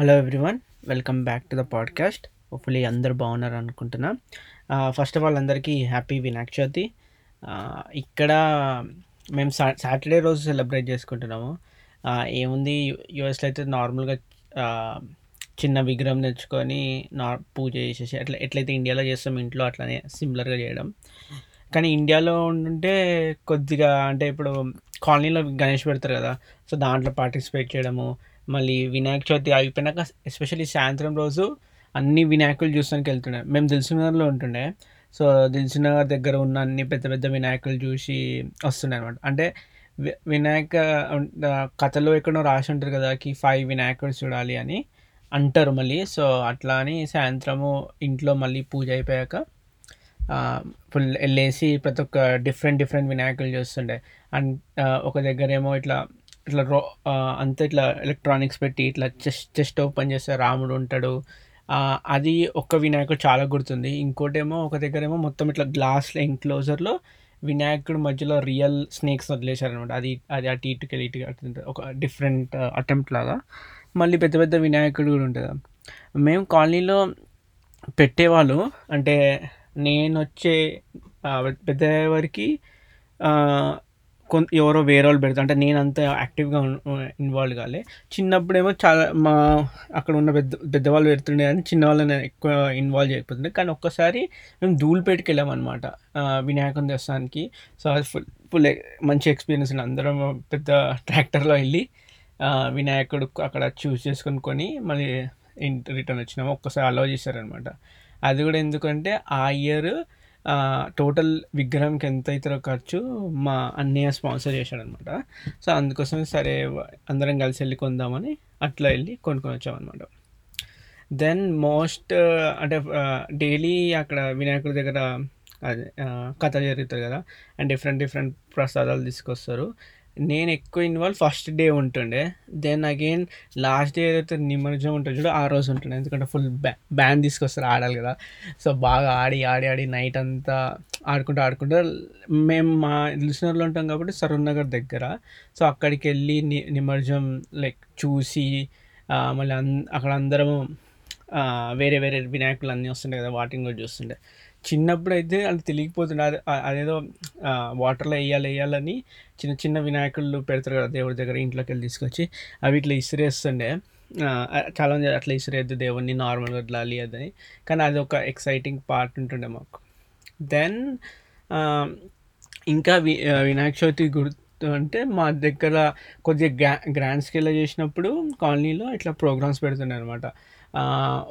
Hello everyone welcome back to the podcast hopefully అందరు బాగున్నారు అనుకుంటున్నా. ఫస్ట్ ఆఫ్ ఆల్ అందరికీ హ్యాపీ వినాయక చవితి ఇక్కడ మేము సా సాటర్డే రోజు సెలబ్రేట్ చేసుకుంటున్నాము. ఏముంది యూఎస్లో అయితే నార్మల్గా చిన్న విగ్రహం తెచ్చుకొని నార్ పూజ చేసేసి అట్లా ఎట్లయితే ఇండియాలో చేస్తాం ఇంట్లో అట్లనే సిమిలర్గా చేయడం. కానీ ఇండియాలో ఉంటే కొద్దిగా అంటే ఇప్పుడు కాలనీలో గణేష్ పెడతారు కదా సో దాంట్లో పార్టిసిపేట్ చేయడము మళ్ళీ వినాయక చవితి అయిపోయినాక ఎస్పెషల్లీ సాయంత్రం రోజు అన్ని వినాయకులు చూసానికి వెళ్తుండే. మేము దిల్సునగర్లో ఉంటుండే. సో దిల్సునగర్ దగ్గర ఉన్న అన్ని పెద్ద పెద్ద వినాయకులు చూసి వస్తుండే అనమాట అంటే వి- వినాయక కథలో ఎక్కడో రాసి ఉంటారు కదా కి ఫైవ్ వినాయకుడు చూడాలి అని అంటారు మళ్ళీ. సో అట్లా అని సాయంత్రము ఇంట్లో మళ్ళీ పూజ అయిపోయాక ఫుల్ వెళ్ళేసి ప్రతి ఒక్క డిఫరెంట్ డిఫరెంట్ వినాయకులు చూస్తుండే. అండ్ ఒక దగ్గర ఏమో ఇట్లా ఇట్లా రో అంతా ఇట్లా ఎలక్ట్రానిక్స్ పెట్టి ఇట్లా చెస్ట్ చెస్ట్ ఓపెన్ చేస్తే రాముడు ఉంటాడు. అది ఒక్క వినాయకుడు చాలా గుర్తుంది. ఇంకోటేమో ఒక దగ్గరేమో మొత్తం ఇట్లా గ్లాస్ ఎంక్లోజర్లో వినాయకుడు మధ్యలో రియల్ స్నేక్స్ వదిలేశారనమాట అది అది అటు ఇటుకి వెళ్ళి అటు ఇటు ఒక డిఫరెంట్ అటెంప్ట్ లాగా. మళ్ళీ పెద్ద పెద్ద వినాయకుడు కూడా ఉంటుంది? మేము కాలనీలో పెట్టేవాళ్ళు. అంటే నేను వచ్చే పెద్ద వరకు కొంత ఎవరో వేరే వాళ్ళు పెడతారు అంటే నేను అంత యాక్టివ్గా ఇన్వాల్వ్ కాలే. చిన్నప్పుడేమో చాలా మా అక్కడ ఉన్న పెద్ద పెద్దవాళ్ళు పెడుతుండే కానీ చిన్నవాళ్ళని ఎక్కువ ఇన్వాల్వ్ చేయకపోతుండే. కానీ ఒక్కసారి మేము ధూల్పేటకి వెళ్ళామన్నమాట అనమాట వినాయకుని దేవస్థానానికి. సో అది ఫుల్ ఫుల్ మంచి ఎక్స్పీరియన్స్ అందరం పెద్ద ట్రాక్టర్లో వెళ్ళి వినాయకుడు అక్కడ చూస్ చేసుకుని కొని మళ్ళీ రిటర్న్ వచ్చినాము. ఒక్కసారి అలౌ చేశారనమాట అది కూడా ఎందుకంటే ఆ ఇయర్ టోటల్ విగ్రహంకి ఎంత అవుతారో ఖర్చు మా అన్నయ్య స్పాన్సర్ చేశాడనమాట. సో అందుకోసం సరే అందరం కలిసి వెళ్ళి కొందామని అట్లా వెళ్ళి కొనుక్కొని వచ్చామన్నమాట దెన్ మోస్ట్ అంటే డైలీ అక్కడ వినాయకుడి దగ్గర కథ జరుగుతుంది కదా అండ్ డిఫరెంట్ డిఫరెంట్ ప్రసాదాలు తీసుకొస్తారు. నేను ఎక్కువ ఇన్వాల్వ్ ఫస్ట్ డే ఉంటుండే. దెన్ అగైన్ లాస్ట్ డే ఏదైతే నిమజ్జనం ఉంటుంది చూడు ఆ రోజు ఉంటుండే. ఎందుకంటే ఫుల్ బ్యా బ్యాండ్ తీసుకొస్తారు ఆడాలి కదా. సో బాగా ఆడి ఆడి ఆడి నైట్ అంతా ఆడుకుంటూ ఆడుకుంటూ మేము మా లిసనర్లో ఉంటాం కాబట్టి సరూర్ నగర్ దగ్గర. సో అక్కడికి వెళ్ళి ని నిమజ్జనం లైక్ చూసి మళ్ళీ అన్ అక్కడ అందరము వేరే వేరే వినాయకులు అన్నీ వస్తుండే కదా వాటిని కూడా చూస్తుండే. చిన్నప్పుడు అయితే అది తెలియకపోతుండే. అది అదేదో వాటర్లో వేయాలి వేయాలని చిన్న చిన్న వినాయకులు పెడతారు కదా దేవుడి దగ్గర ఇంట్లోకి వెళ్ళి తీసుకొచ్చి అవి ఇట్లా ఇసిరేస్తుండే. చాలామంది చాలా అట్లా ఇసిరేద్దు దేవుడిని నార్మల్గా వదలాలి అదని కానీ అది ఒక ఎక్సైటింగ్ పార్ట్ ఉంటుండే మాకు. దెన్ ఇంకా వి వినాయక చవితి గుర్తు అంటే మా దగ్గర కొద్దిగా గ్రా గ్రాండ్ స్కేల్లో చేసినప్పుడు కాలనీలో ఇట్లా ప్రోగ్రామ్స్ పెడుతుండే అనమాట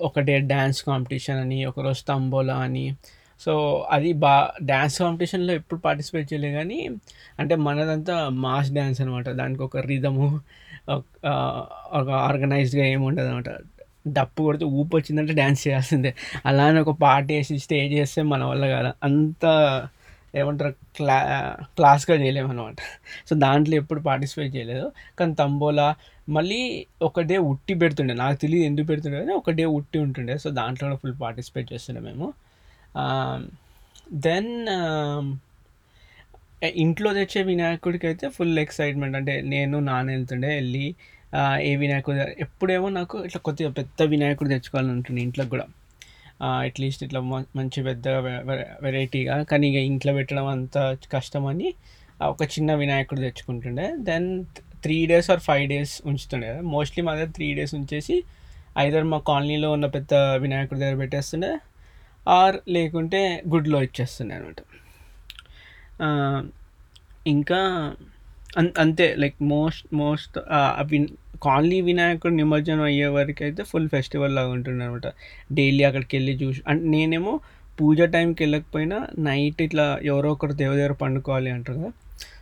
ఒక డే డ్యాన్స్ కాంపిటీషన్ అని ఒకరోజు తంబోలా అని సో అది బా డ్యాన్స్ కాంపిటీషన్లో ఎప్పుడు పార్టిసిపేట్ చేయలేదు కానీ అంటే మనదంతా మాస్ డ్యాన్స్ అనమాట. దానికి ఒక రిధము ఒక ఆర్గనైజ్డ్గా ఏమి ఉండదు అనమాట డప్పు కొడితే ఊపు వచ్చిందంటే డ్యాన్స్ చేయాల్సిందే. అలానే ఒక పార్టీ వేసి స్టేజ్ చేస్తే మన వల్ల కాదు. అంత ఏమంటారు క్లా క్లాస్గా చేయలేము అనమాట సో దాంట్లో ఎప్పుడు పార్టిసిపేట్ చేయలేదు. కానీ తంబోలా మళ్ళీ ఒక డే ఉట్టి పెడుతుండే. నాకు తెలియదు ఎందుకు పెడుతుండే కానీ ఒక డే ఉట్టి ఉంటుండే. సో దాంట్లో కూడా ఫుల్ పార్టిసిపేట్ చేస్తుండే మేము. Um, దెన్ um, ఇంట్లో తెచ్చే వినాయకుడికి అయితే ఫుల్ ఎక్సైట్మెంట్ అంటే నేను నాన్న వెళ్తుండే వెళ్ళి ఏ వినాయకుడు ఎప్పుడేమో నాకు ఇట్లా కొద్దిగా పెద్ద వినాయకుడు తెచ్చుకోవాలని ఉంటుంది ఇంట్లో కూడా. అట్లీస్ట్ ఇట్లా మంచి పెద్ద వెరైటీగా కానీ ఇక ఇంట్లో పెట్టడం అంత కష్టమని ఒక చిన్న వినాయకుడు తెచ్చుకుంటుండే. Then three days or five days ఉంచుతుండే mostly మా దగ్గర త్రీ డేస్ ఉంచేసి ఐదర్ మా కాలనీలో ఉన్న పెద్ద వినాయకుడి దగ్గర పెట్టేస్తుండే ఆర్ లేకుంటే గుడ్లో ఇచ్చేస్తుండే అనమాట. ఇంకా అన్ అంతే లైక్ మోస్ట్ మోస్ట్ విన్ కాలనీ వినాయకుడు నిమజ్జనం అయ్యే వరకు అయితే ఫుల్ ఫెస్టివల్ లాగా ఉంటుంది అనమాట. డైలీ అక్కడికి వెళ్ళి చూసి అంటే నేనేమో పూజ టైంకి వెళ్ళకపోయినా నైట్ ఇట్లా ఎవరో ఒకరు దేవ పండుకోవాలి అంటారు కదా.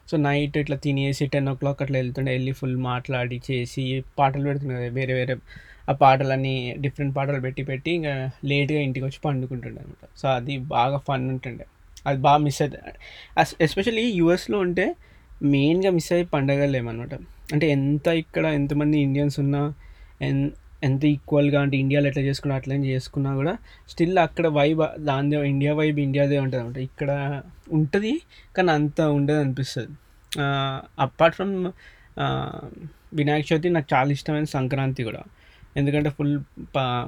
సో నైట్ ఇట్లా తినేసి టెన్ ఓ క్లాక్ అట్లా వెళ్తుండే వెళ్ళి ఫుల్ మాట్లాడి చేసి పాటలు పెడుతుండే కదా వేరే వేరే ఆ పాటలన్నీ డిఫరెంట్ పాటలు పెట్టి పెట్టి ఇంకా లేట్గా ఇంటికి వచ్చి పండుకుంటుండే అనమాట సో అది బాగా ఫన్ ఉంటుండే. అది బాగా మిస్ అవుతుంది ఎస్పెషల్లీ యూఎస్లో ఉంటే మెయిన్గా మిస్ అయ్యే పండగలు ఏమన్నమాట అంటే ఎంత ఇక్కడ ఎంతమంది ఇండియన్స్ ఉన్నా ఎన్ ఎంత ఈక్వల్గా అంటే ఇండియాలో ఎట్లా చేసుకున్నా అట్లా చేసుకున్నా కూడా స్టిల్ అక్కడ వైబ్ దాని ఇండియా వైబ్ ఇండియాదే ఉంటుంది అనమాట ఇక్కడ ఉంటుంది కానీ అంత ఉండదు అనిపిస్తుంది. అపార్ట్ ఫ్రమ్ వినాయక చవితి నాకు చాలా ఇష్టమైన సంక్రాంతి కూడా. ఎందుకంటే ఫుల్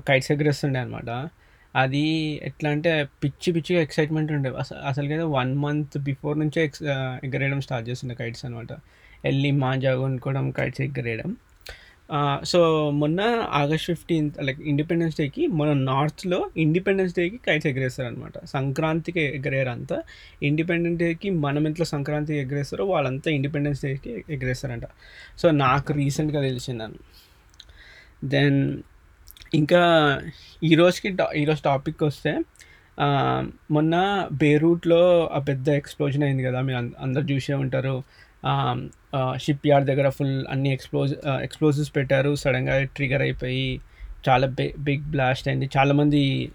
కైట్స్ ఎగరేస్తుండే అనమాట అది ఎట్లా అంటే పిచ్చి పిచ్చిగా ఎక్సైట్మెంట్ ఉండే. అసలు అసలుకైతే వన్ మంత్ బిఫోర్ నుంచే ఎక్స్ ఎగరేయడం స్టార్ట్ చేస్తుండే కైట్స్ అనమాట వెళ్ళి మాంజా కొనుక్కోవడం కైట్స్ ఎగరేయడం. సో మొన్న ఆగస్ట్ ఫిఫ్టీన్త్ లైక్ ఇండిపెండెన్స్ డేకి మన నార్త్లో ఇండిపెండెన్స్ డేకి కైట్స్ ఎగరేస్తారనమాట సంక్రాంతికి ఎగరేయరు అంతా ఇండిపెండెన్స్ డేకి మనం ఇంట్లో సంక్రాంతికి ఎగరేస్తారో వాళ్ళంతా ఇండిపెండెన్స్ డేకి ఎగరేస్తారంట. సో నాకు రీసెంట్గా తెలిసిందను దెన్ ఇంకా ఈరోజుకి టా ఈరోజు టాపిక్ వస్తే మొన్న బేరూట్లో ఆ పెద్ద ఎక్స్ప్లోజన్ అయింది కదా మీరు అంద- అందరు చూసే ఉంటారు. షిప్ యార్డ్ దగ్గర ఫుల్ అన్ని ఎక్స్ప్లోజ్ ఎక్స్ప్లోజివ్స్ పెట్టారు. సడన్గా ట్రిగర్ అయిపోయి చాలా బిగ్ బ్లాస్ట్ అయింది. చాలామంది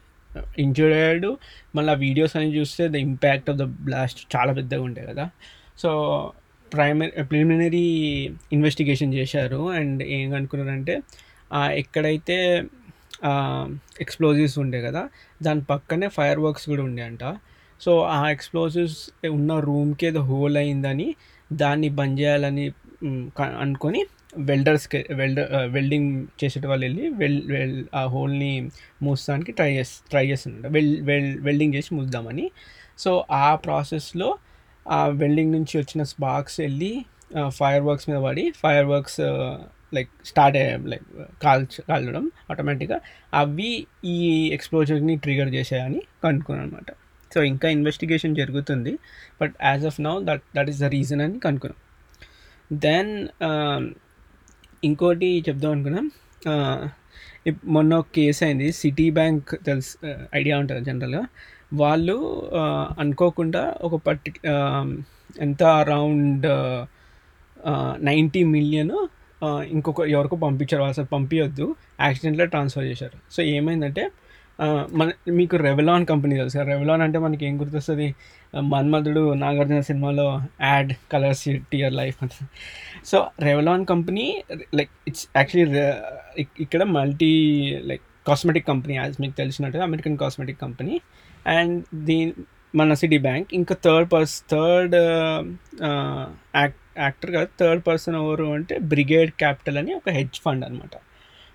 ఇంజూర్డ్ అయ్యాడు. మళ్ళీ ఆ వీడియోస్ అని చూస్తే the impact of the blast చాలా పెద్దగా ఉంటాయి కదా. సో ప్రైమరీ ప్రిలిమినరీ ఇన్వెస్టిగేషన్ చేశారు. అండ్ ఏం అనుకున్నారంటే ఎక్కడైతే ఎక్స్ప్లోజివ్స్ ఉండే కదా దాని పక్కనే ఫైర్ వర్క్స్ కూడా ఉండే అంట. సో ఆ ఎక్స్ప్లోజివ్స్ ఉన్న రూమ్కి ఏదో హోల్ అయిందని దాన్ని బంద్ చేయాలని అనుకొని వెల్డర్స్కి వెల్డర్ వెల్డింగ్ చేసేట వాళ్ళు వెళ్ళి వెల్ వెల్ ఆ హోల్ని మూసడానికి ట్రై చేసి ట్రై చేస్తుంట వెల్ వెల్ వెల్డింగ్ చేసి మూద్దామని. సో ఆ ప్రాసెస్లో ఆ వెల్డింగ్ నుంచి వచ్చిన స్పార్క్స్ వెళ్ళి ఫైర్ వర్క్స్ మీద పడి fireworks like start like కాల్చ కాల్చడం ఆటోమేటిక్గా అవి ఈ ఎక్స్ప్లోజర్ని ట్రిగర్ చేశాయని కనుక్కున్నాను అనమాట సో ఇంకా ఇన్వెస్టిగేషన్ జరుగుతుంది. But as of now that that is the reason అని కనుక్కున్నాం. దెన్ um, ఇంకోటి చెప్దాం అనుకున్నాం. Uh, ఇప్- మొన్న ఒక కేసు అయింది. సిటీ బ్యాంక్ తెలుసు uh, ఐడియా ఉంటుంది జనరల్గా వాళ్ళు uh, అనుకోకుండా ఒక పర్టి um, ఎంత అరౌండ్ నైంటీ మిలియన్ ఇంకొక ఎవరికో పంపించారు అసలు పంపించొద్దు యాక్సిడెంట్లో ట్రాన్స్ఫర్ చేశారు. సో ఏమైందంటే మన మీకు రెవలాన్ కంపెనీ తెలుసు రెవలాన్ అంటే మనకి ఏం గుర్తొస్తుంది? మన్మధుడు నాగార్జున సినిమాలో యాడ్ కలర్స్ టియర్ లైఫ్ అంటే. So Revlon company like it's actually ఇక్కడ multi like cosmetic company as మీకు తెలిసినట్టుగా అమెరికన్ కాస్మెటిక్ కంపెనీ. అండ్ దీని మన సిటీ బ్యాంక్ ఇంకా థర్డ్ పర్స్ థర్డ్ యాక్ట్ యాక్టర్ కాదు థర్డ్ పర్సన్ ఎవరు అంటే బ్రిగేడ్ క్యాపిటల్ అని ఒక హెడ్జ్ ఫండ్ అనమాట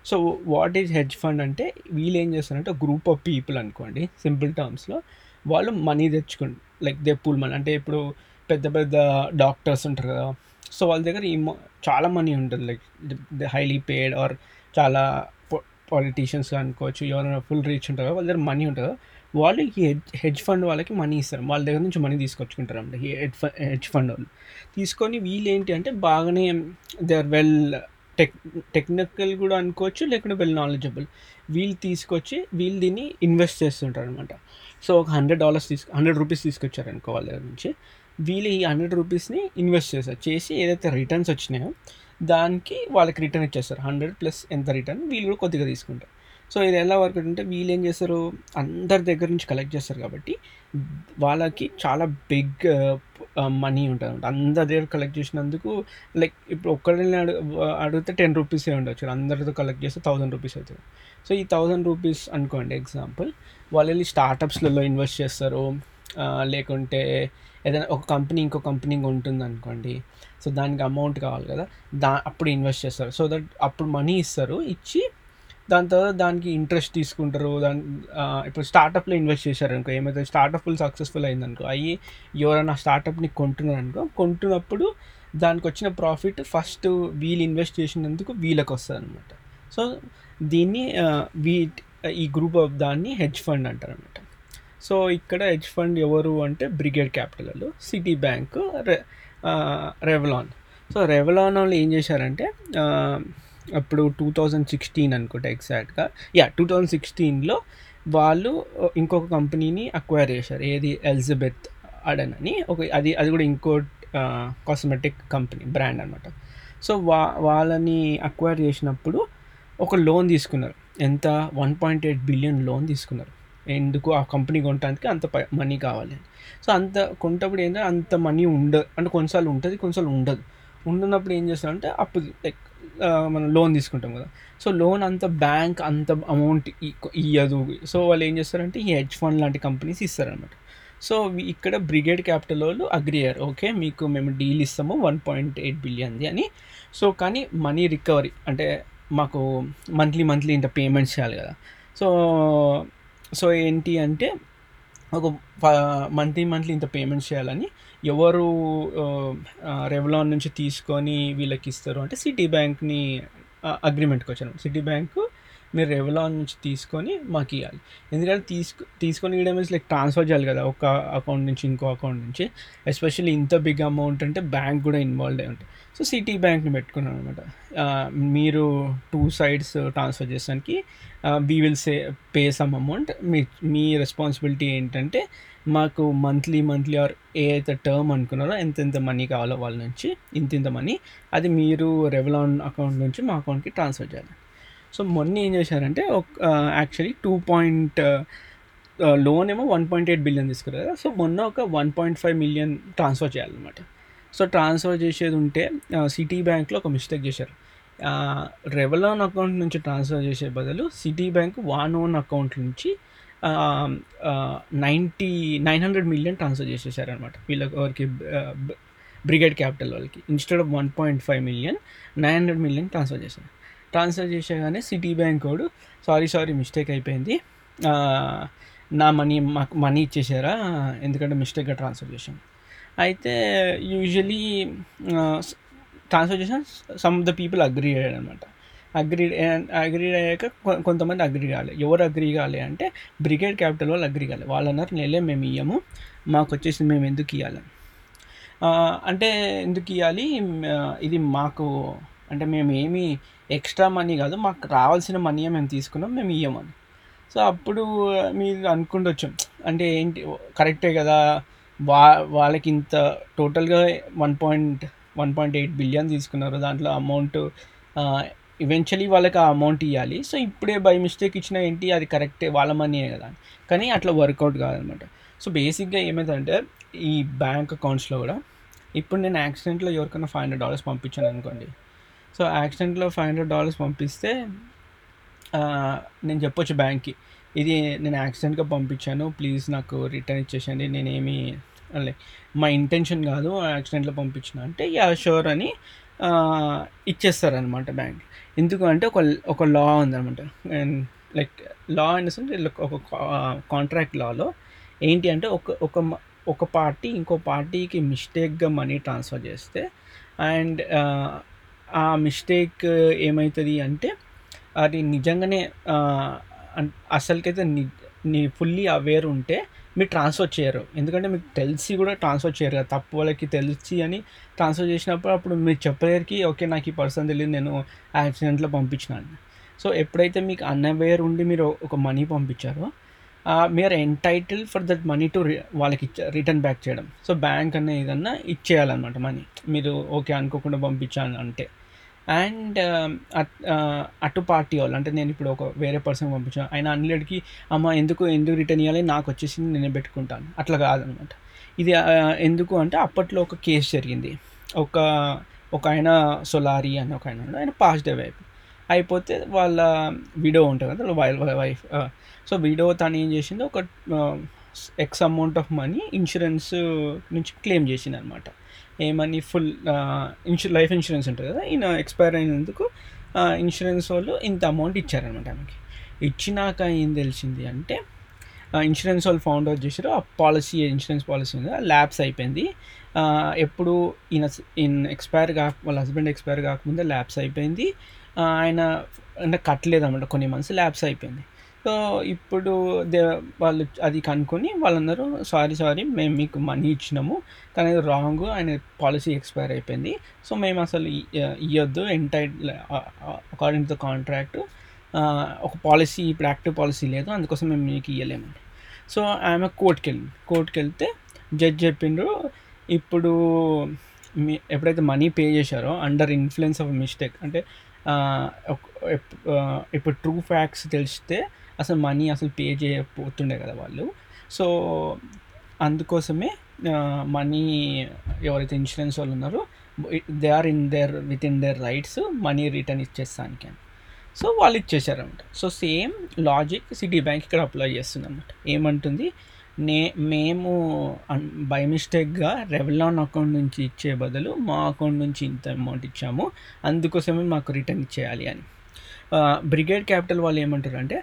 so what is hedge fund అంటే వీళ్ళు ఏం చేస్తారంటే గ్రూప్ ఆఫ్ పీపుల్ అనుకోండి సింపుల్ టర్మ్స్లో. వాళ్ళు మనీ తెచ్చుకోండి లైక్ దే పూల్ మనీ అంటే ఇప్పుడు పెద్ద పెద్ద డాక్టర్స్ ఉంటారు కదా. సో వాళ్ళ దగ్గర ఈ చాలా మనీ ఉంటుంది లైక్ హైలీ పేడ్ ఆర్ చాలా పాలిటీషియన్స్ అనుకోవచ్చు ఎవరైనా ఫుల్ రీచ్ ఉంటారు వాళ్ళ దగ్గర మనీ ఉంటుంది వాళ్ళు ఈ హెడ్ హెడ్జ్ ఫండ్ వాళ్ళకి మనీ ఇస్తారు. వాళ్ళ దగ్గర నుంచి మనీ తీసుకొచ్చుకుంటారు అన్నమాట ఈ హెడ్ హెడ్జ్ ఫండ్ వాళ్ళు. తీసుకొని వీళ్ళు ఏంటి అంటే బాగానే they are well tech technical కూడా అనుకోవచ్చు లేకుంటే వెల్ నాలెడ్జబుల్. వీళ్ళు తీసుకొచ్చి వీళ్ళు దీన్ని ఇన్వెస్ట్ చేస్తుంటారు అనమాట సో ఒక హండ్రెడ్ డాలర్స్ తీసుకు హండ్రెడ్ రూపీస్ తీసుకొచ్చారు అనుకో వాళ్ళ దగ్గర నుంచి. వీళ్ళు ఈ హండ్రెడ్ రూపీస్ని ఇన్వెస్ట్ చేస్తారు చేసి ఏదైతే రిటర్న్స్ వచ్చినాయో దానికి వాళ్ళకి రిటర్న్ ఇచ్చేస్తారు. హండ్రెడ్ ప్లస్ ఎంత రిటర్న్ వీళ్ళు కూడా కొద్దిగా తీసుకుంటారు. సో ఇది ఎలా వర్క్ అంటే వీళ్ళు ఏం చేస్తారు? అందరి దగ్గర నుంచి కలెక్ట్ చేస్తారు కాబట్టి వాళ్ళకి చాలా బిగ్ మనీ ఉంటుంది అనమాట. అందరి దగ్గర కలెక్ట్ చేసినందుకు లైక్ ఇప్పుడు ఒక్కడిని అడు అడిగితే టెన్ రూపీసే ఉండొచ్చు. అందరితో కలెక్ట్ చేస్తే థౌజండ్ రూపీస్ అవుతుంది. సో ఈ థౌసండ్ రూపీస్ అనుకోండి ఎగ్జాంపుల్ వాళ్ళు వెళ్ళి స్టార్టప్స్లలో ఇన్వెస్ట్ చేస్తారు లేకుంటే ఏదైనా ఒక కంపెనీ ఇంకో కంపెనీ ఉంటుంది అనుకోండి సో దానికి అమౌంట్ కావాలి కదా దా అప్పుడు ఇన్వెస్ట్ చేస్తారు. సో దట్ అప్పుడు మనీ ఇస్తారు ఇచ్చి దాని తర్వాత దానికి ఇంట్రెస్ట్ తీసుకుంటారు దాని ఇప్పుడు స్టార్టప్లో ఇన్వెస్ట్ చేశారు అనుకో ఏమైతే స్టార్టప్ సక్సెస్ఫుల్ అయిందనుకో అయ్యి ఎవరైనా స్టార్టప్ని కొంటున్నారు అనుకో కొంటున్నప్పుడు దానికి వచ్చిన ప్రాఫిట్ ఫస్ట్ వీళ్ళు ఇన్వెస్ట్ చేసినందుకు వీళ్ళకి వస్తుంది అనమాట సో దీన్ని వీ ఈ గ్రూప్ ఆఫ్ దాన్ని హెడ్జ్ ఫండ్ అంటారు అనమాట సో ఇక్కడ హెడ్జ్ ఫండ్ ఎవరు అంటే బ్రిగేడ్ క్యాపిటల్ సిటీ బ్యాంక్ రె రెవలాన్ సో రెవలాన్ వాళ్ళు ఏం చేశారంటే అప్పుడు టూ థౌజండ్ సిక్స్టీన్ అనుకుంటా ఎగ్జాక్ట్గా యా టూ థౌజండ్ సిక్స్టీన్లో వాళ్ళు ఇంకొక కంపెనీని అక్వైర్ చేశారు. ఏది? ఎలిజబెత్ అడన్ అని. ఒక అది అది కూడా ఇంకో కాస్మెటిక్ కంపెనీ బ్రాండ్ అనమాట సో వా వాళ్ళని అక్వైర్ చేసినప్పుడు ఒక లోన్ తీసుకున్నారు. ఎంత? One point eight billion loan తీసుకున్నారు. ఎందుకు? ఆ కంపెనీ కొనడానికి అంత మనీ కావాలి అని. సో అంత కొంటప్పుడు ఏంటంటే అంత మనీ ఉండదు అంటే కొన్నిసార్లు ఉంటుంది కొన్నిసార్లు ఉండదు. ఉండనప్పుడు ఏం చేస్తారంటే అప్పు లైక్ మనం లోన్ తీసుకుంటాం కదా. సో లోన్ అంత బ్యాంక్ అంత అమౌంట్ ఇయ్యదు. సో వాళ్ళు ఏం చేస్తారంటే ఈ హెడ్జ్ ఫండ్ లాంటి కంపెనీస్ ఇస్తారనమాట సో ఇక్కడ బ్రిగేడ్ క్యాపిటల్ వాళ్ళు అగ్రి అయ్యారు. ఓకే మీకు మేము డీల్ ఇస్తాము వన్ పాయింట్ ఎయిట్ బిలియన్ది అని. సో కానీ మనీ రికవరీ అంటే మాకు మంత్లీ మంత్లీ ఇంత పేమెంట్స్ చేయాలి కదా. సో సో ఏంటి అంటే ఒక మంత్లీ మంత్లీ ఇంత పేమెంట్స్ చేయాలని ఎవరు రెవలాన్ నుంచి తీసుకొని వీళ్ళకి ఇస్తారు అంటే సిటీ బ్యాంక్ని అగ్రిమెంట్కి వచ్చాను సిటీ బ్యాంకు మీరు రెవలాన్ నుంచి తీసుకొని మాకు ఇవ్వాలి ఎందుకంటే తీసుకు తీసుకొని ఇవ్వడం మీన్స్ లైక్ ట్రాన్స్ఫర్ చేయాలి కదా ఒక అకౌంట్ నుంచి ఇంకో అకౌంట్ నుంచి. ఎస్పెషల్లీ ఇంత బిగ్ అమౌంట్ అంటే బ్యాంక్ కూడా ఇన్వాల్వ్ అయి ఉంటాయి. సో సిటీ బ్యాంక్ని పెట్టుకున్నాను అనమాట. మీరు two sides transfer చేసానికి we will say pay some amount మీ మీ రెస్పాన్సిబిలిటీ ఏంటంటే మాకు మంత్లీ మంత్లీ ఆర్ ఏ అయితే టర్మ్ అనుకున్నారో ఎంత ఎంత మనీ కావాలో వాళ్ళ నుంచి ఇంత ఇంత మనీ అది మీరు రెవలాన్ అకౌంట్ నుంచి మా అకౌంట్కి ట్రాన్స్ఫర్ చేయాలి. సో మొన్న ఏం చేశారంటే ఒక యాక్చువల్లీ టూ పాయింట్ లోన్ ఏమో వన్ పాయింట్ ఎయిట్ బిలియన్ తీసుకున్నారు కదా. సో మొన్న ఒక one point five million transfer చేయాలన్నమాట. సో ట్రాన్స్ఫర్ చేసేది ఉంటే సిటీ బ్యాంక్లో ఒక మిస్టేక్ చేశారు. రెవలాన్ అకౌంట్ నుంచి ట్రాన్స్ఫర్ చేసే బదులు సిటీ బ్యాంక్ వాన్ ఓన్ అకౌంట్ నుంచి ninety nine hundred million transfer చేసేసారనమాట వీళ్ళకి ఎవరికి బ్రిగేడ్ క్యాపిటల్ వాళ్ళకి. Instead of one point five million nine hundred million transfer చేశారు. ట్రాన్స్ఫర్ చేసేగానే సిటీ బ్యాంక్ వాడు సారీ సారీ మిస్టేక్ అయిపోయింది. నా మనీ మాకు మనీ ఇచ్చేసారా? ఎందుకంటే మిస్టేక్గా ట్రాన్స్ఫర్ చేసాం అయితే యూజువలీ ట్రాన్స్ఫర్ చేసిన సమ్ ద పీపుల్ అగ్రీ అయ్యాడు అనమాట అగ్రీ అగ్రీ అయ్యాక కొంతమంది అగ్రీ కాలే. ఎవరు అగ్రీ కాలే అంటే బ్రిగేడ్ క్యాపిటల్ వాళ్ళు అగ్రీ కాలే. వాళ్ళు అన్నారు నేలే మేము ఇయ్యము. మాకు వచ్చేసి మేము ఎందుకు ఇవ్వాలి అంటే ఎందుకు ఇవ్వాలి ఇది మాకు అంటే మేము ఏమి ఎక్స్ట్రా మనీ కాదు మాకు రావాల్సిన మనీ మేము తీసుకున్నాం మేము ఇవ్వమని సో అప్పుడు మీరు అనుకుండొచ్చు. అంటే ఏంటి కరెక్టే కదా వా వాళ్ళకి ఇంత టోటల్గా one point one point eight billion తీసుకున్నారు దాంట్లో అమౌంట్ ఈవెన్చువలీ వాళ్ళకి ఆ అమౌంట్ ఇవ్వాలి సో ఇప్పుడే బై మిస్టేక్ ఇచ్చిన ఏంటి అది కరెక్టే వాళ్ళ మనీయే కదా కానీ అట్లా వర్కౌట్ కాదనమాట. సో బేసిక్గా ఏమైందంటే ఈ బ్యాంక్ అకౌంట్స్లో కూడా ఇప్పుడు నేను యాక్సిడెంట్లో ఎవరికైనా ఫైవ్ హండ్రెడ్ డాలర్స్ పంపించాను అనుకోండి సో యాక్సిడెంట్లో ఫైవ్ హండ్రెడ్ డాలర్స్ పంపిస్తే నేను చెప్పొచ్చు బ్యాంక్కి. ఇది నేను యాక్సిడెంట్గా పంపించాను. ప్లీజ్ నాకు రిటర్న్ ఇచ్చేసండి నేనేమి లైక్ మా ఇంటెన్షన్ కాదు యాక్సిడెంట్లో పంపించిన అంటే యా షూర్ అని ఇచ్చేస్తారనమాట బ్యాంక్. ఎందుకు అంటే ఒక ఒక లా ఉందనమాట లైక్ లా ఇన్ ఒక కాంట్రాక్ట్ లాలో ఏంటి అంటే ఒక ఒక ఒక పార్టీ ఇంకో పార్టీకి మిస్టేక్గా మనీ ట్రాన్స్ఫర్ చేస్తే అండ్ ఆ మిస్టేక్ ఏమవుతుంది అంటే అది నిజంగానే అసలుకైతే ని ఫుల్లీ అవేర్ ఉంటే మీరు ట్రాన్స్ఫర్ చేయరు. ఎందుకంటే మీకు తెలిసి కూడా ట్రాన్స్ఫర్ చేయరు కదా తప్పు వాళ్ళకి తెలిసి అని ట్రాన్స్ఫర్ చేసినప్పుడు అప్పుడు మీరు చెప్పలేరుకి ఓకే నాకు ఈ పర్సన్ తెలియదు నేను యాక్సిడెంట్లో పంపించినాను సో ఎప్పుడైతే మీకు అన్అవేర్ ఉండి మీరు ఒక మనీ పంపించారో మీరు entitle for that money to వాళ్ళకి రిటర్న్ బ్యాక్ చేయడం. సో బ్యాంక్ అనే ఏదన్నా ఇచ్చేయాలన్నమాట మనీ మీరు ఓకే అనుకోకుండా పంపించాను అంటే అండ్ అటు పార్టీ వాళ్ళు అంటే నేను ఇప్పుడు ఒక వేరే పర్సన్ పంపించాను ఆయన అన్నిటికి అమ్మ ఎందుకు ఎందుకు రిటర్న్ ఇవ్వాలి నాకు వచ్చేసింది నేను పెట్టుకుంటాను. అట్లా కాదనమాట. ఇది ఎందుకు అంటే అప్పట్లో ఒక కేసు జరిగింది. ఒక ఒక ఆయన సొలారీ అని ఒక ఆయన ఆయన పాజిటివ్ వైపు అయిపోతే వాళ్ళ విడో ఉంటుంది కదా వాళ్ళ వైఫ్ సో విడో తను ఏం చేసింది? ఒక X amount of money insurance నుంచి క్లెయిమ్ చేసింది అనమాట ఏమని ఫుల్ ఇన్సూ లైఫ్ ఇన్సూరెన్స్ ఉంటుంది కదా ఈయన ఎక్స్పైర్ అయినందుకు ఇన్సూరెన్స్ వాళ్ళు ఇంత అమౌంట్ ఇచ్చారనమాట ఆమెకి. ఇచ్చినాక ఏం తెలిసింది అంటే ఇన్సూరెన్స్ వాళ్ళు ఫౌండ్ అవుట్ చేశారు ఆ పాలసీ ఇన్సూరెన్స్ పాలసీ ఉంది ల్యాబ్స్ అయిపోయింది. ఎప్పుడు ఈయన ఈయన ఎక్స్పైర్ కాక వాళ్ళ హస్బెండ్ ఎక్స్పైర్ కాకముందే ల్యాబ్స్ అయిపోయింది. ఆయన అంటే కట్టలేదు అనమాట కొన్ని మంత్స్ ల్యాబ్స్ అయిపోయింది. సో ఇప్పుడు దే వాళ్ళు అది కనుక్కొని వాళ్ళందరూ సారీ సారీ మేము మీకు మనీ ఇచ్చినాము కానీ రాంగ్ ఆయన పాలసీ ఎక్స్పైర్ అయిపోయింది. సో మేము అసలు ఇవ్వద్దు entire according to the contract ఒక పాలసీ ఇప్పుడు యాక్టివ్ పాలసీ లేదు. అందుకోసం మేము మీకు ఇవ్వలేమండి సో ఆమె కోర్టుకి వెళ్ళింది కోర్టుకి వెళ్తే జడ్జ్ చెప్పిండ్రు ఇప్పుడు మీ ఎప్పుడైతే మనీ పే చేశారో అండర్ ఇన్ఫ్లుయెన్స్ ఆఫ్ మిస్టేక్ అంటే ఇప్పుడు ట్రూ ఫ్యాక్ట్స్ తెలిస్తే అసలు మనీ అసలు పే చేయకపోతుండే కదా వాళ్ళు. సో అందుకోసమే మనీ ఎవరైతే ఇన్సూరెన్స్ వాళ్ళు ఉన్నారో they are in their with in their rights money return ఇచ్చేస్తానికి అని. సో వాళ్ళు ఇచ్చేసారనమాట so same logic city bank ఇక్కడ అప్లై చేస్తుంది అనమాట ఏమంటుంది? నే మేము బై మిస్టేక్గా రెవెలాన్ అకౌంట్ నుంచి ఇచ్చే బదులు మా అకౌంట్ నుంచి ఇంత అమౌంట్ ఇచ్చాము అందుకోసమే మాకు రిటర్న్ ఇచ్చేయాలి అని. బ్రిగేడ్ క్యాపిటల్ వాళ్ళు ఏమంటారు అంటే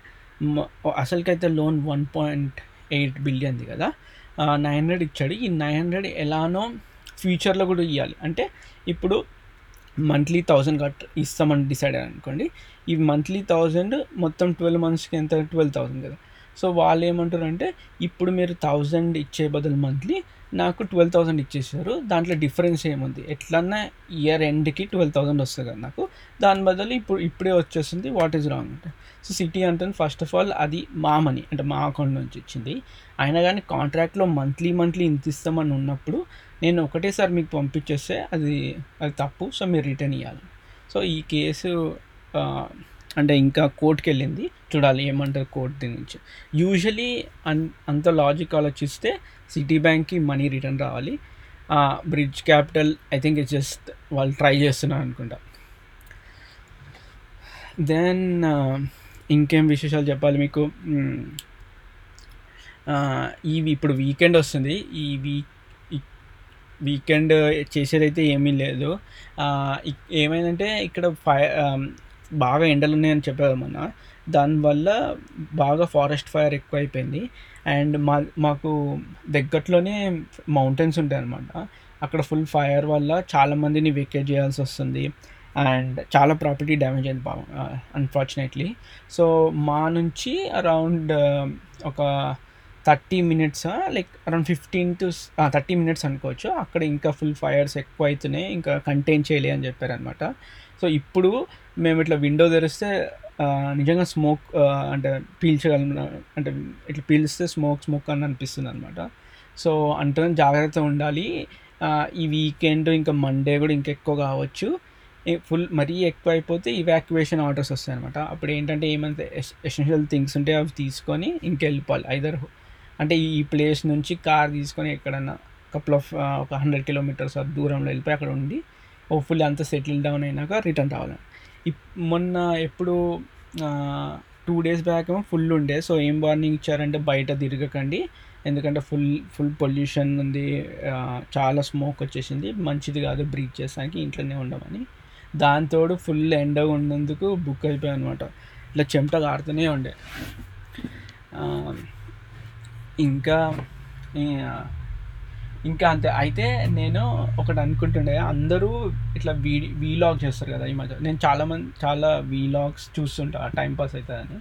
అసలుకైతే లోన్ వన్ పాయింట్ ఎయిట్ బిలియన్ది కదా. నైన్ హండ్రెడ్ ఇచ్చాడు. ఈ నైన్ హండ్రెడ్ ఎలానో ఫ్యూచర్లో కూడా ఇవ్వాలి అంటే ఇప్పుడు మంత్లీ థౌజండ్ కట్ ఇస్తామని డిసైడ్ అనుకోండి. ఈ మంత్లీ థౌజండ్ మొత్తం ట్వెల్వ్ మంత్స్కి ఎంత? ట్వెల్వ్ థౌజండ్ కదా. సో వాళ్ళు ఏమంటారు అంటే ఇప్పుడు మీరు థౌజండ్ ఇచ్చే బదులు మంత్లీ నాకు ట్వెల్వ్ థౌసండ్ ఇచ్చేసారు దాంట్లో డిఫరెన్స్ ఏముంది? ఎట్లన్నా ఇయర్ ఎండ్కి ట్వెల్వ్ థౌసండ్ వస్తుంది కదా నాకు. దాని బదులు ఇప్పుడు ఇప్పుడే వచ్చేసింది వాట్ ఈజ్ రాంగ్ అంటే. సో సిటీ అంటే ఫస్ట్ ఆఫ్ ఆల్ అది మా మనీ అంటే మా అకౌంట్ నుంచి ఇచ్చింది. అయినా కానీ కాంట్రాక్ట్లో మంత్లీ మంత్లీ ఇంత ఇస్తామని ఉన్నప్పుడు నేను ఒకటేసారి మీకు పంపించేస్తే అది అది తప్పు. సో మీరు రిటర్న్ ఇవ్వాలి సో ఈ కేసు అంటే ఇంకా కోర్టుకి వెళ్ళింది. చూడాలి ఏమంటారు కోర్టు దీని నుంచి. యూజువలీ అన్ అంత లాజిక్ ఆలోచిస్తే సిటీ బ్యాంక్కి మనీ రిటర్న్ రావాలి. Bridge capital I think it's just వాళ్ళు ట్రై చేస్తున్నారు అనుకుంటా. దెన్ ఇంకేం విశేషాలు చెప్పాలి మీకు? ఈ ఇప్పుడు వీకెండ్ వస్తుంది. ఈ వీక్ వీకెండ్ చేసేదైతే ఏమీ లేదు. ఏమైందంటే ఇక్కడ ఫై బాగా ఎండలు ఉన్నాయని చెప్పారు మొన్న. దానివల్ల బాగా ఫారెస్ట్ ఫైర్ ఎక్కువ అయిపోయింది అండ్ మా మాకు దగ్గరలోనే మౌంటైన్స్ ఉంటాయి అనమాట అక్కడ ఫుల్ ఫైర్ వల్ల చాలామందిని వెకేట్ చేయాల్సి వస్తుంది. అండ్ చాలా ప్రాపర్టీ డ్యామేజ్ అయింది బాగా అన్ఫార్చునేట్లీ సో మా నుంచి అరౌండ్ ఒక thirty minutes like around fifteen to thirty minutes అనుకోవచ్చు. అక్కడ ఇంకా ఫుల్ ఫైర్స్ ఎక్కువ అవుతున్నాయి ఇంకా కంటైన్ చేయలే అని చెప్పారనమాట సో ఇప్పుడు మేము ఇట్లా విండో తెరిస్తే నిజంగా స్మోక్ అంటే పీల్చగలం అంటే ఇట్లా పీల్స్తే స్మోక్ స్మోక్ అని అనిపిస్తుంది అనమాట సో అంటే జాగ్రత్త ఉండాలి. ఈ వీకెండ్ ఇంకా మండే కూడా ఇంకెక్కువ కావచ్చు. ఫుల్ మరీ ఎక్కువ అయిపోతే ఇవాక్యువేషన్ ఆర్డర్స్ వస్తాయి అనమాట అప్పుడు ఏంటంటే ఏమంటే ఎసెన్షియల్ థింగ్స్ ఉంటే అవి తీసుకొని ఇంకెళ్ళిపోవాలి. ఐదర్ అంటే ఈ ప్లేస్ నుంచి కార్ తీసుకొని ఎక్కడన్నా కపుల్ ఆఫ్ ఒక హండ్రెడ్ కిలోమీటర్స్ దూరంలో వెళ్ళిపోయి అక్కడ ఉండి హోప్ఫుల్లీ అంతా సెటిల్ డౌన్ అయినాక రిటర్న్ రావాలి మొన్న ఎప్పుడు టూ డేస్ బ్యాక్ ఏమో ఫుల్ ఉండే. సో ఏం వార్నింగ్ ఇచ్చారంటే బయట తిరగకండి. ఎందుకంటే ఫుల్ ఫుల్ పొల్యూషన్ ఉంది. చాలా స్మోక్ వచ్చేసింది. మంచిది కాదు బ్రీత్ చేసానికి ఇంట్లోనే ఉండమని. దాంతోడు ఫుల్ ఎండ ఉన్నందుకు బుక్ అయిపోయాయి అనమాట ఇట్లా చెమట కారుతూనే ఉండే. ఇంకా ఇంకా అంతే. అయితే నేను ఒకటి అనుకుంటుండే అందరూ ఇట్లా వీ వీలాగ్ చేస్తారు కదా ఈ మధ్య. నేను చాలా మంది చాలా వీలాగ్స్ చూస్తుంటా టైంపాస్ అవుతుందని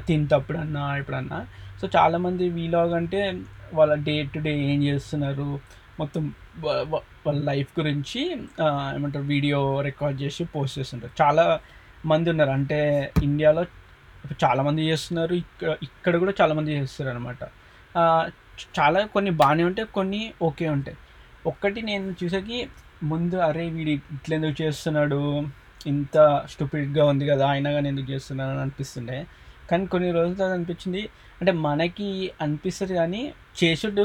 తింటప్పుడన్నా ఎప్పుడన్నా సో చాలామంది వీలాగ్ అంటే వాళ్ళ డే టు డే ఏం చేస్తున్నారు మొత్తం వాళ్ళ లైఫ్ గురించి ఏమంటారు వీడియో రికార్డ్ చేసి పోస్ట్ చేస్తుంటారు. చాలా మంది ఉన్నారు. అంటే ఇండియాలో చాలామంది చేస్తున్నారు ఇక్కడ ఇక్కడ కూడా చాలామంది చేస్తారు అనమాట చాలా కొన్ని బాగానే ఉంటాయి కొన్ని ఓకే ఉంటాయి. ఒక్కటి నేను చూసాకి ముందు అరే వీడి ఇట్లా ఎందుకు చేస్తున్నాడు ఇంత స్టూపిడ్గా ఉంది కదా అయినా కానీ ఎందుకు చేస్తున్నాడు అని అనిపిస్తుండే. కానీ కొన్ని రోజుల తర్వాత అనిపించింది అంటే మనకి అనిపిస్తుంది కానీ చేసుడు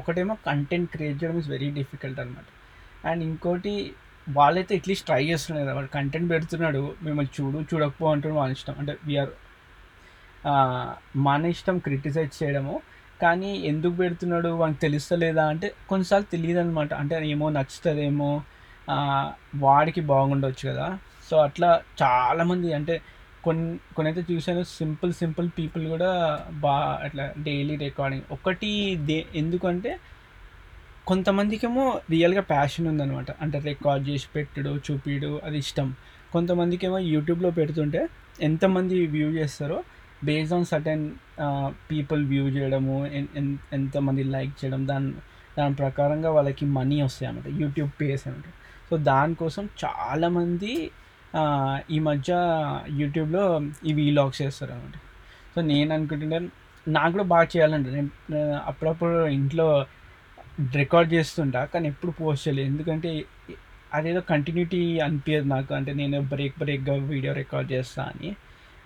ఒకటేమో కంటెంట్ క్రియేట్ చేయడం ఇస్ వెరీ డిఫికల్ట్ అనమాట అండ్ ఇంకోటి వాళ్ళైతే అట్లీస్ట్ ట్రై చేస్తున్నారు కదా వాడు కంటెంట్ పెడుతున్నాడు మిమ్మల్ని చూడు చూడకపో అంటున్నాడు వాళ్ళ ఇష్టం. అంటే వీఆర్ మన ఇష్టం క్రిటిసైజ్ చేయడము కానీ ఎందుకు పెడుతున్నాడు? వానికి తెలుస్తలేదా? అంటే కొన్నిసార్లు తెలియదు అనమాట అంటే ఏమో నచ్చుతుందేమో వాడికి బాగుండొచ్చు కదా. సో అట్లా చాలామంది అంటే కొన్ని కొనైతే చూశాను సింపుల్ సింపుల్ పీపుల్ కూడా బా అట్లా డైలీ రికార్డింగ్. ఒకటి దే ఎందుకంటే కొంతమందికేమో రియల్గా ప్యాషన్ ఉందన్నమాట. అంటే రికార్డ్ చేసి పెట్టడు చూపిడు అది ఇష్టం. కొంతమందికేమో యూట్యూబ్లో పెడుతుంటే ఎంతమంది వ్యూ చేస్తారో based on certain people view చేయడము ఎన్- ఎన్- ఎంతమంది లైక్ చేయడం దాని దాని ప్రకారంగా వాళ్ళకి మనీ వస్తాయి అనమాట యూట్యూబ్ పేస్ అనమాట సో దానికోసం చాలామంది ఈ మధ్య యూట్యూబ్లో ఈ వీలాగ్స్ చేస్తారు అనమాట సో నేను అనుకుంటుంటే నాకు కూడా బాగా చేయాలంటే. నేను నేను అప్పుడప్పుడు ఇంట్లో రికార్డ్ చేస్తుంటా కానీ ఎప్పుడు పోస్ట్ చేయలేదు. ఎందుకంటే అదేదో కంటిన్యూటీ అనిపించదు నాకు. అంటే నేను బ్రేక్ బ్రేక్గా వీడియో రికార్డ్ చేస్తా అని.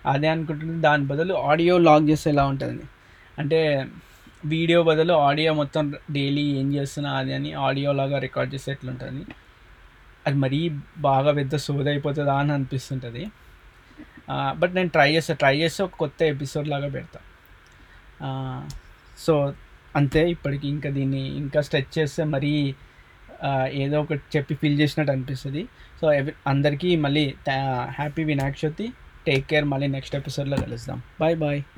అదే అనుకుంటున్నాను. దాని బదులు ఆడియో లాగ్ చేస్తే ఎలా ఉంటుంది. అంటే వీడియో బదులు ఆడియో మొత్తం డైలీ ఏం చేస్తున్నా అది అని ఆడియో లాగా రికార్డ్ చేస్తే ఎట్లుంటుంది? అది మరీ బాగా పెద్ద సోది అయిపోతుందా అని అనిపిస్తుంటుంది. బట్ నేను ట్రై చేస్తా. ట్రై చేస్తే ఒక కొత్త ఎపిసోడ్ లాగా పెడతా. సో అంతే ఇప్పటికి ఇంకా దీన్ని ఇంకా స్ట్రెచ్ చేస్తే మరీ ఏదో ఒకటి చెప్పి ఫీల్ చేసినట్టు అనిపిస్తుంది. సో ఎవ అందరికీ మళ్ళీ happy Vinayaka Chavithi. Take care మళ్ళీ నెక్స్ట్ ఎపిసోడ్లో కలుద్దాం. Bye bye